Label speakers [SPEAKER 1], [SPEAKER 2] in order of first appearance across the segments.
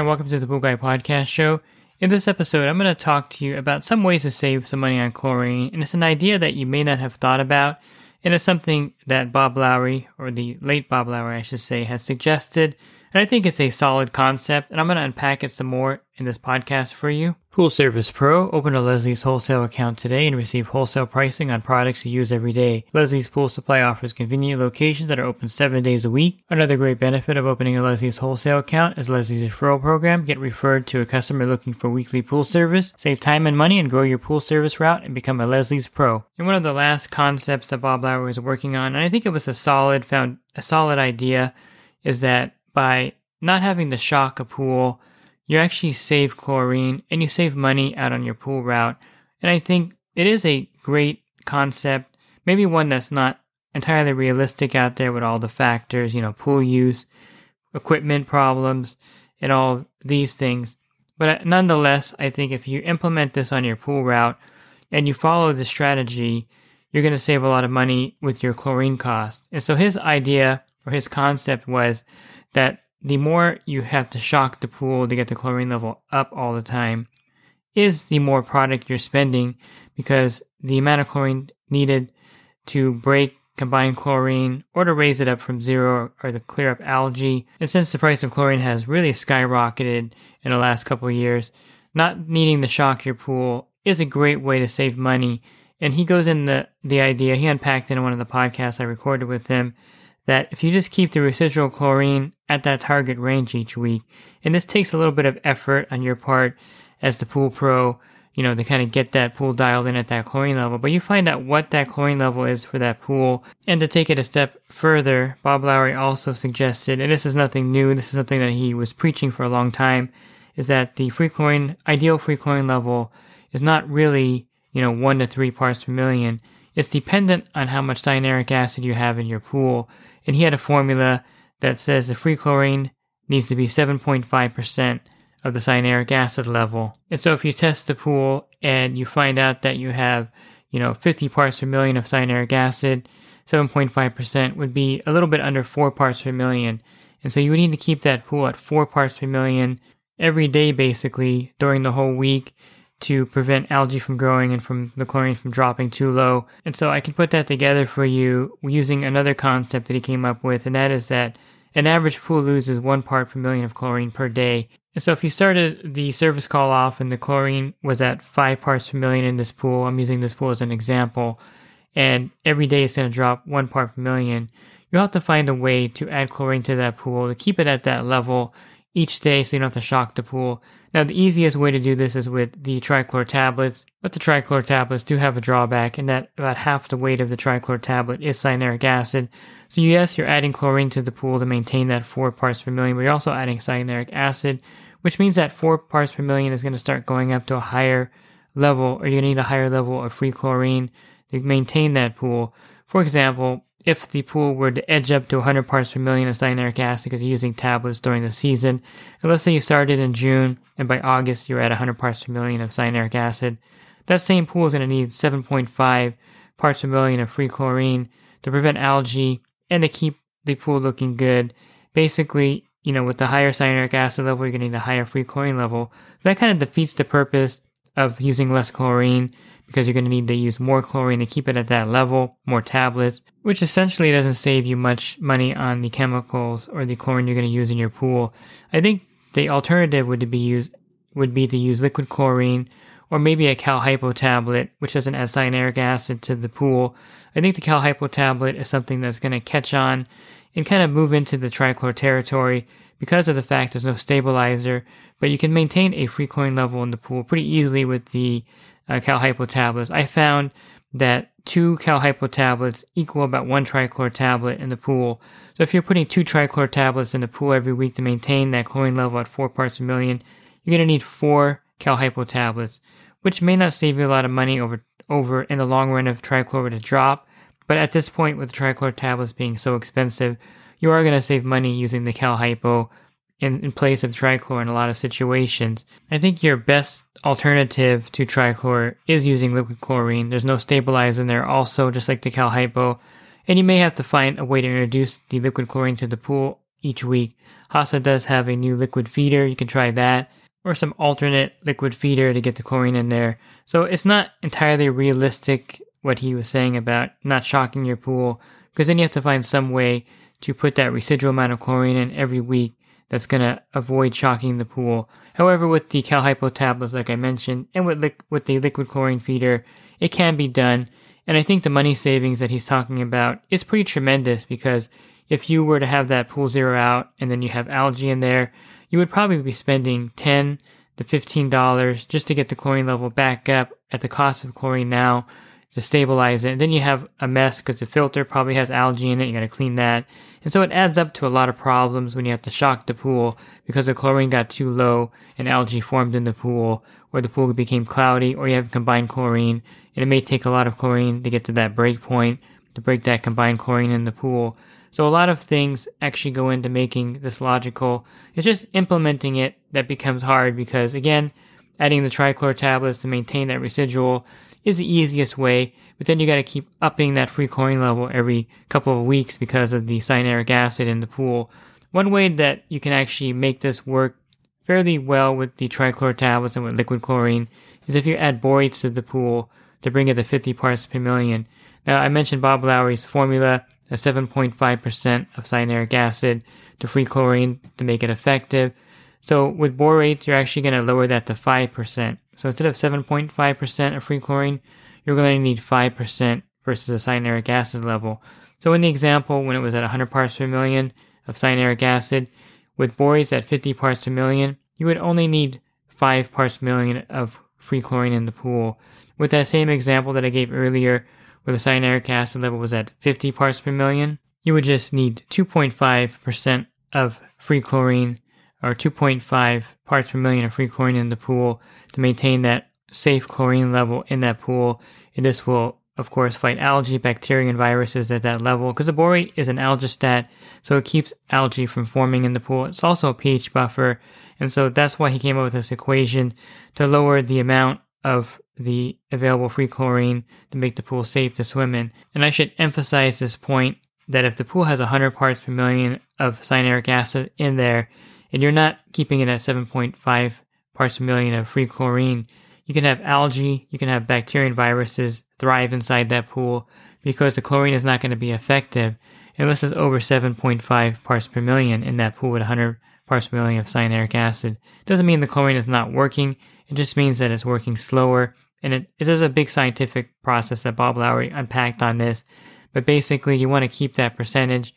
[SPEAKER 1] And welcome to the Pool Guy Podcast Show. In this episode, I'm going to talk to you about some ways to save some money on chlorine, and it's an idea that you may not have thought about, and it's something that Bob Lowry, or the late Bob Lowry, I should say, has suggested and I think it's a solid concept, and I'm going to unpack it some more in this podcast for you. Pool Service Pro, open a Leslie's wholesale account today and receive wholesale pricing on products you use every day. Leslie's Pool Supply offers convenient locations that are open seven days a week. Another great benefit of opening a Leslie's wholesale account is Leslie's referral program. Get referred to a customer looking for weekly pool service, save time and money, and grow your pool service route and become a Leslie's Pro. And one of the last concepts that Bob Lowry was working on, and I think it was a solid found a solid idea, is that by not having to shock a pool, you actually save chlorine and you save money out on your pool route. And I think it is a great concept, maybe one that's not entirely realistic out there with all the factors, you know, pool use, equipment problems, and all these things. But uh, nonetheless, I think if you implement this on your pool route and you follow the strategy, you're going to save a lot of money with your chlorine cost. And so his idea or his concept was that the more you have to shock the pool to get the chlorine level up all the time, is the more product you're spending because the amount of chlorine needed to break combined chlorine or to raise it up from zero or to clear up algae. And since the price of chlorine has really skyrocketed in the last couple of years, not needing to shock your pool is a great way to save money. And he goes in the, the idea, he unpacked in one of the podcasts I recorded with him that if you just keep the residual chlorine at that target range each week, and this takes a little bit of effort on your part as the pool pro, you know, to kind of get that pool dialed in at that chlorine level, but you find out what that chlorine level is for that pool. And to take it a step further, Bob Lowry also suggested, and this is nothing new, this is something that he was preaching for a long time, is that the free chlorine, ideal free chlorine level is not really, you know, one to three parts per million. It's dependent on how much cyanuric acid you have in your pool and he had a formula that says the free chlorine needs to be 7.5% of the cyanuric acid level. And so if you test the pool and you find out that you have, you know, 50 parts per million of cyanuric acid, 7.5% would be a little bit under 4 parts per million. And so you would need to keep that pool at 4 parts per million every day basically during the whole week to prevent algae from growing and from the chlorine from dropping too low. And so I can put that together for you using another concept that he came up with, and that is that an average pool loses one part per million of chlorine per day. And so if you started the service call off and the chlorine was at five parts per million in this pool, I'm using this pool as an example, and every day it's going to drop one part per million, you'll have to find a way to add chlorine to that pool to keep it at that level each day so you don't have to shock the pool. Now, the easiest way to do this is with the trichlor tablets, but the trichlor tablets do have a drawback in that about half the weight of the trichlor tablet is cyanuric acid. So, yes, you're adding chlorine to the pool to maintain that 4 parts per million, but you're also adding cyanuric acid, which means that 4 parts per million is going to start going up to a higher level, or you need a higher level of free chlorine to maintain that pool. For example, if the pool were to edge up to 100 parts per million of cyanuric acid because you're using tablets during the season, and let's say you started in June and by August you're at 100 parts per million of cyanuric acid, that same pool is going to need 7.5 parts per million of free chlorine to prevent algae and to keep the pool looking good. Basically, you know, with the higher cyanuric acid level, you're getting the higher free chlorine level. So that kind of defeats the purpose of using less chlorine because you're going to need to use more chlorine to keep it at that level, more tablets, which essentially doesn't save you much money on the chemicals or the chlorine you're going to use in your pool. I think the alternative would be use would be to use liquid chlorine or maybe a Cal Hypo tablet, which doesn't add cyanuric acid to the pool. I think the Cal Hypo tablet is something that's going to catch on and kind of move into the trichlor territory because of the fact there's no stabilizer, but you can maintain a free chlorine level in the pool pretty easily with the uh, Cal Hypo tablets. I found that two CalHypo tablets equal about one trichlor tablet in the pool. So if you're putting two trichlor tablets in the pool every week to maintain that chlorine level at four parts per million, you're going to need four CalHypo tablets, which may not save you a lot of money over over in the long run if trichlor were to drop. But at this point, with trichlor tablets being so expensive, you are going to save money using the CalHypo in, in place of trichlor in a lot of situations. I think your best alternative to trichlor is using liquid chlorine. There's no stabilizer in there also, just like the CalHypo. And you may have to find a way to introduce the liquid chlorine to the pool each week. Hasa does have a new liquid feeder. You can try that or some alternate liquid feeder to get the chlorine in there. So it's not entirely realistic what he was saying about not shocking your pool because then you have to find some way to put that residual amount of chlorine in every week that's going to avoid shocking the pool. However, with the CalHypo tablets, like I mentioned, and with, li- with the liquid chlorine feeder, it can be done. And I think the money savings that he's talking about is pretty tremendous because if you were to have that pool zero out and then you have algae in there, you would probably be spending 10 to $15 just to get the chlorine level back up at the cost of chlorine now to stabilize it. And then you have a mess because the filter probably has algae in it. You got to clean that. And so it adds up to a lot of problems when you have to shock the pool because the chlorine got too low and algae formed in the pool, or the pool became cloudy, or you have combined chlorine. And it may take a lot of chlorine to get to that break point to break that combined chlorine in the pool. So a lot of things actually go into making this logical. It's just implementing it that becomes hard because again, adding the trichlor tablets to maintain that residual is the easiest way, but then you got to keep upping that free chlorine level every couple of weeks because of the cyanuric acid in the pool. One way that you can actually make this work fairly well with the trichlor tablets and with liquid chlorine is if you add borates to the pool to bring it to 50 parts per million. Now, I mentioned Bob Lowry's formula, a 7.5% of cyanuric acid to free chlorine to make it effective. So with borates, you're actually going to lower that to 5%. So instead of 7.5% of free chlorine, you're going to need 5% versus a cyanuric acid level. So in the example, when it was at 100 parts per million of cyanuric acid, with borates at 50 parts per million, you would only need 5 parts per million of free chlorine in the pool. With that same example that I gave earlier, where the cyanuric acid level was at 50 parts per million, you would just need 2.5% of free chlorine or 2.5 parts per million of free chlorine in the pool to maintain that safe chlorine level in that pool. And this will, of course, fight algae, bacteria, and viruses at that level because the borate is an algistat, so it keeps algae from forming in the pool. It's also a pH buffer, and so that's why he came up with this equation to lower the amount of the available free chlorine to make the pool safe to swim in. And I should emphasize this point that if the pool has 100 parts per million of cyanuric acid in there, and you're not keeping it at 7.5 parts per million of free chlorine, you can have algae, you can have bacteria and viruses thrive inside that pool because the chlorine is not going to be effective unless it's over 7.5 parts per million in that pool with 100 parts per million of cyanuric acid. Doesn't mean the chlorine is not working, it just means that it's working slower. And it, it is a big scientific process that Bob Lowry unpacked on this. But basically, you want to keep that percentage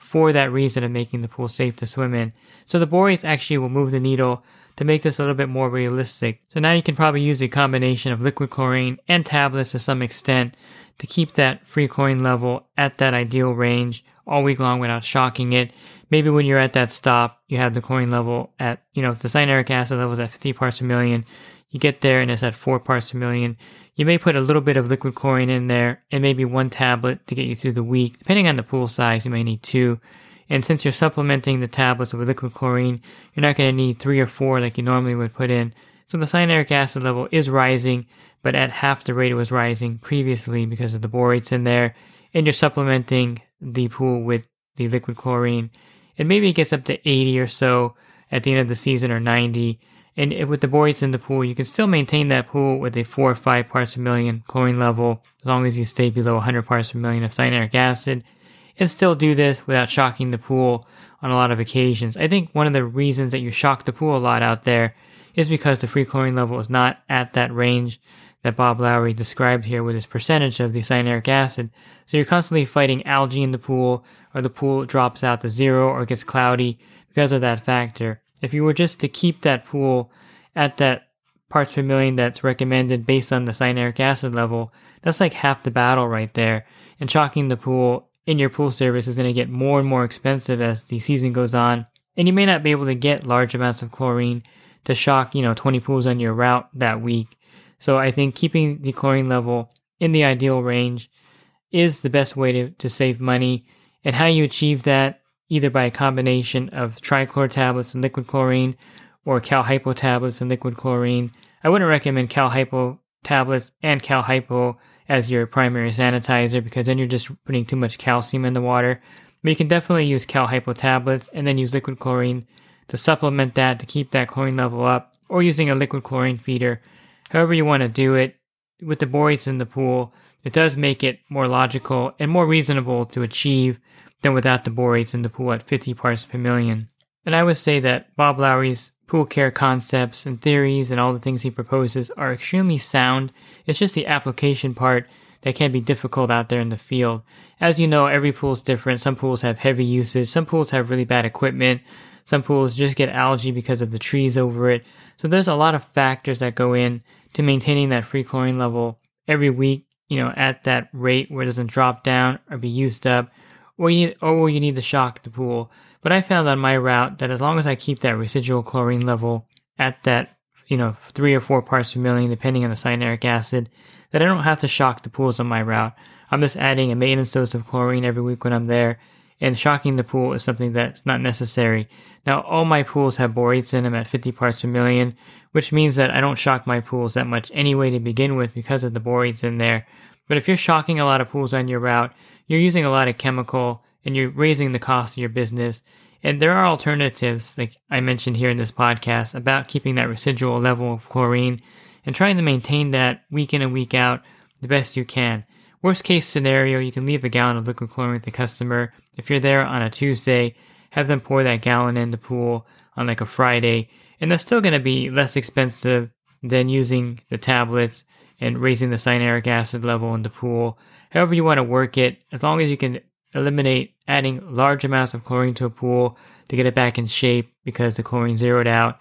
[SPEAKER 1] for that reason of making the pool safe to swim in. So the borates actually will move the needle to make this a little bit more realistic. So now you can probably use a combination of liquid chlorine and tablets to some extent to keep that free chlorine level at that ideal range all week long without shocking it. Maybe when you're at that stop, you have the chlorine level at, you know, if the cyanuric acid level is at 50 parts per million, you get there and it's at 4 parts per million. You may put a little bit of liquid chlorine in there and maybe one tablet to get you through the week. Depending on the pool size, you may need two. And since you're supplementing the tablets with liquid chlorine, you're not going to need three or four like you normally would put in. So the cyanuric acid level is rising, but at half the rate it was rising previously because of the borates in there. And you're supplementing the pool with the liquid chlorine. And maybe it gets up to 80 or so at the end of the season or 90. And if, with the borates in the pool, you can still maintain that pool with a 4 or 5 parts per million chlorine level as long as you stay below 100 parts per million of cyanuric acid and still do this without shocking the pool on a lot of occasions. I think one of the reasons that you shock the pool a lot out there is because the free chlorine level is not at that range that Bob Lowry described here with his percentage of the cyanuric acid. So you're constantly fighting algae in the pool, or the pool drops out to zero or gets cloudy because of that factor. If you were just to keep that pool at that parts per million that's recommended based on the cyanuric acid level, that's like half the battle right there. And shocking the pool in your pool service is going to get more and more expensive as the season goes on. And you may not be able to get large amounts of chlorine to shock, you know, 20 pools on your route that week. So I think keeping the chlorine level in the ideal range is the best way to, to save money. And how you achieve that, either by a combination of trichlor tablets and liquid chlorine or cal hypo tablets and liquid chlorine. I wouldn't recommend cal hypo tablets and cal hypo as your primary sanitizer because then you're just putting too much calcium in the water. But you can definitely use cal hypo tablets and then use liquid chlorine to supplement that to keep that chlorine level up or using a liquid chlorine feeder. However you want to do it with the boys in the pool, it does make it more logical and more reasonable to achieve than without the borates in the pool at 50 parts per million. And I would say that Bob Lowry's pool care concepts and theories and all the things he proposes are extremely sound. It's just the application part that can be difficult out there in the field. As you know, every pool is different. Some pools have heavy usage, some pools have really bad equipment, some pools just get algae because of the trees over it. So there's a lot of factors that go in to maintaining that free chlorine level every week, you know, at that rate where it doesn't drop down or be used up, or you, oh, or you need to shock the pool. But I found on my route that as long as I keep that residual chlorine level at that, you know, three or four parts per million, depending on the cyanuric acid, that I don't have to shock the pools on my route. I'm just adding a maintenance dose of chlorine every week when I'm there, and shocking the pool is something that's not necessary. Now, all my pools have borates in them at 50 parts per million, which means that I don't shock my pools that much anyway to begin with because of the borates in there. But if you're shocking a lot of pools on your route, you're using a lot of chemical and you're raising the cost of your business. And there are alternatives, like I mentioned here in this podcast, about keeping that residual level of chlorine and trying to maintain that week in and week out the best you can. Worst case scenario, you can leave a gallon of liquid chlorine with the customer. If you're there on a Tuesday, have them pour that gallon in the pool on like a Friday, and that's still going to be less expensive than using the tablets and raising the cyanuric acid level in the pool. However, you want to work it, as long as you can eliminate adding large amounts of chlorine to a pool to get it back in shape because the chlorine zeroed out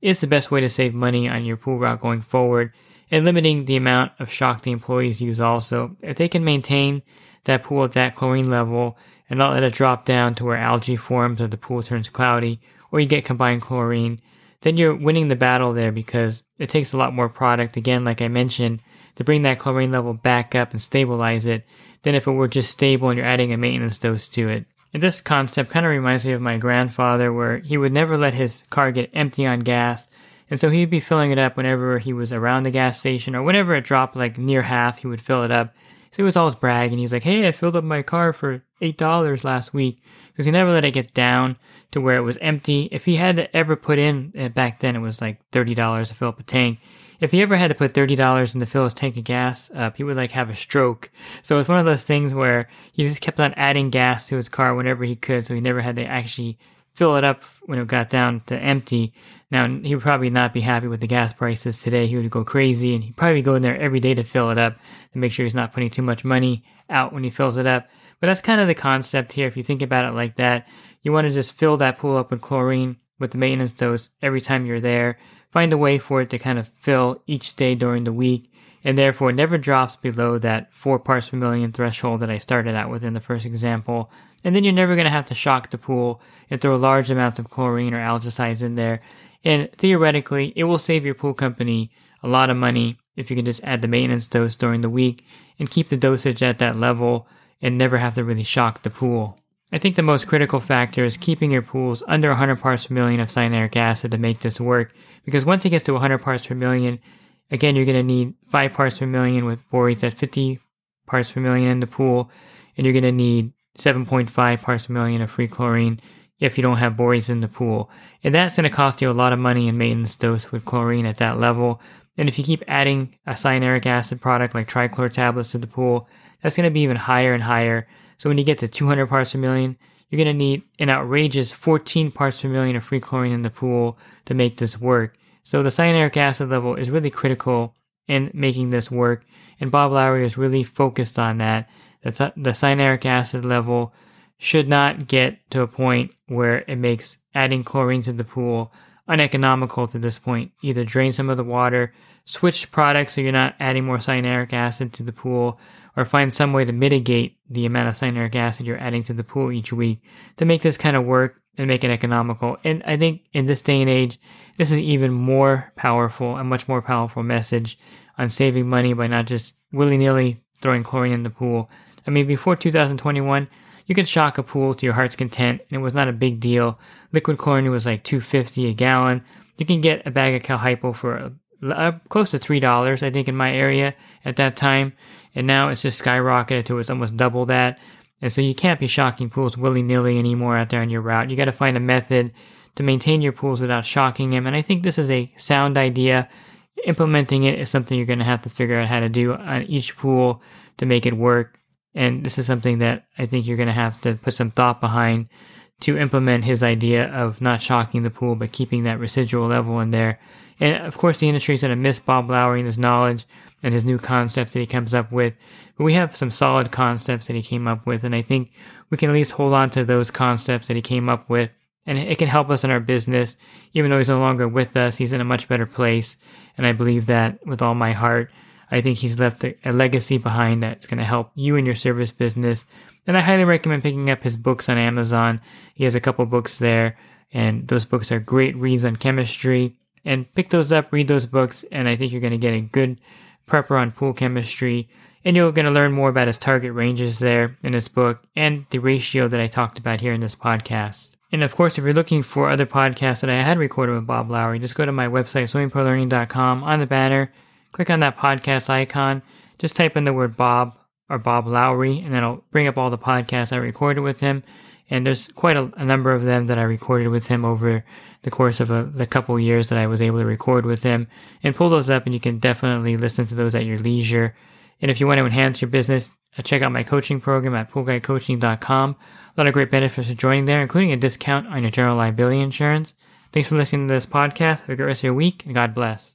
[SPEAKER 1] is the best way to save money on your pool route going forward and limiting the amount of shock the employees use also. If they can maintain that pool at that chlorine level and not let it drop down to where algae forms or the pool turns cloudy or you get combined chlorine, then you're winning the battle there because it takes a lot more product, again, like I mentioned, to bring that chlorine level back up and stabilize it than if it were just stable and you're adding a maintenance dose to it. And this concept kind of reminds me of my grandfather, where he would never let his car get empty on gas. And so he'd be filling it up whenever he was around the gas station or whenever it dropped like near half, he would fill it up. So he was always bragging. He's like, Hey, I filled up my car for $8 last week because he never let it get down to where it was empty. If he had to ever put in, uh, back then it was like $30 to fill up a tank if he ever had to put thirty dollars in to fill his tank of gas up, he would like have a stroke. So it's one of those things where he just kept on adding gas to his car whenever he could, so he never had to actually fill it up when it got down to empty. Now he would probably not be happy with the gas prices today. He would go crazy, and he'd probably go in there every day to fill it up to make sure he's not putting too much money out when he fills it up. But that's kind of the concept here. If you think about it like that, you want to just fill that pool up with chlorine with the maintenance dose every time you're there find a way for it to kind of fill each day during the week and therefore never drops below that 4 parts per million threshold that I started out with in the first example. And then you're never going to have to shock the pool and throw large amounts of chlorine or algicides in there. And theoretically, it will save your pool company a lot of money if you can just add the maintenance dose during the week and keep the dosage at that level and never have to really shock the pool. I think the most critical factor is keeping your pools under 100 parts per million of cyanuric acid to make this work. Because once it gets to 100 parts per million, again, you're going to need 5 parts per million with borates at 50 parts per million in the pool, and you're going to need 7.5 parts per million of free chlorine if you don't have borates in the pool. And that's going to cost you a lot of money in maintenance dose with chlorine at that level. And if you keep adding a cyanuric acid product like trichlor tablets to the pool, that's going to be even higher and higher so when you get to 200 parts per million, you're going to need an outrageous 14 parts per million of free chlorine in the pool to make this work. So the cyanuric acid level is really critical in making this work. And Bob Lowry is really focused on that. That's the cyanuric acid level should not get to a point where it makes adding chlorine to the pool uneconomical to this point. Either drain some of the water, switch products so you're not adding more cyanuric acid to the pool, or find some way to mitigate the amount of cyanuric acid you're adding to the pool each week to make this kind of work and make it economical. And I think in this day and age, this is even more powerful, a much more powerful message on saving money by not just willy nilly throwing chlorine in the pool. I mean, before 2021, you could shock a pool to your heart's content, and it was not a big deal. Liquid chlorine was like 250 a gallon. You can get a bag of Cal-Hypo for uh, close to three dollars, I think, in my area at that time, and now it's just skyrocketed to it's almost double that. And so you can't be shocking pools willy nilly anymore out there on your route. You got to find a method to maintain your pools without shocking them. And I think this is a sound idea. Implementing it is something you're going to have to figure out how to do on each pool to make it work. And this is something that I think you're going to have to put some thought behind to implement his idea of not shocking the pool, but keeping that residual level in there. And of course, the industry is going to miss Bob Lowry and his knowledge and his new concepts that he comes up with. But we have some solid concepts that he came up with, and I think we can at least hold on to those concepts that he came up with. And it can help us in our business. Even though he's no longer with us, he's in a much better place. And I believe that with all my heart. I think he's left a, legacy behind that's going to help you in your service business. And I highly recommend picking up his books on Amazon. He has a couple books there, and those books are great reads on chemistry. And pick those up, read those books, and I think you're going to get a good prepper on pool chemistry. And you're going to learn more about his target ranges there in his book and the ratio that I talked about here in this podcast. And of course, if you're looking for other podcasts that I had recorded with Bob Lowry, just go to my website, swimmingpoollearning.com. On the banner, click on that podcast icon, just type in the word Bob or Bob Lowry, and then it'll bring up all the podcasts I recorded with him. And there's quite a, a number of them that I recorded with him over the course of a, the couple years that I was able to record with him. And pull those up, and you can definitely listen to those at your leisure. And if you want to enhance your business, uh, check out my coaching program at poolguycoaching.com. A lot of great benefits for joining there, including a discount on your general liability insurance. Thanks for listening to this podcast. Have a great rest of your week, and God bless.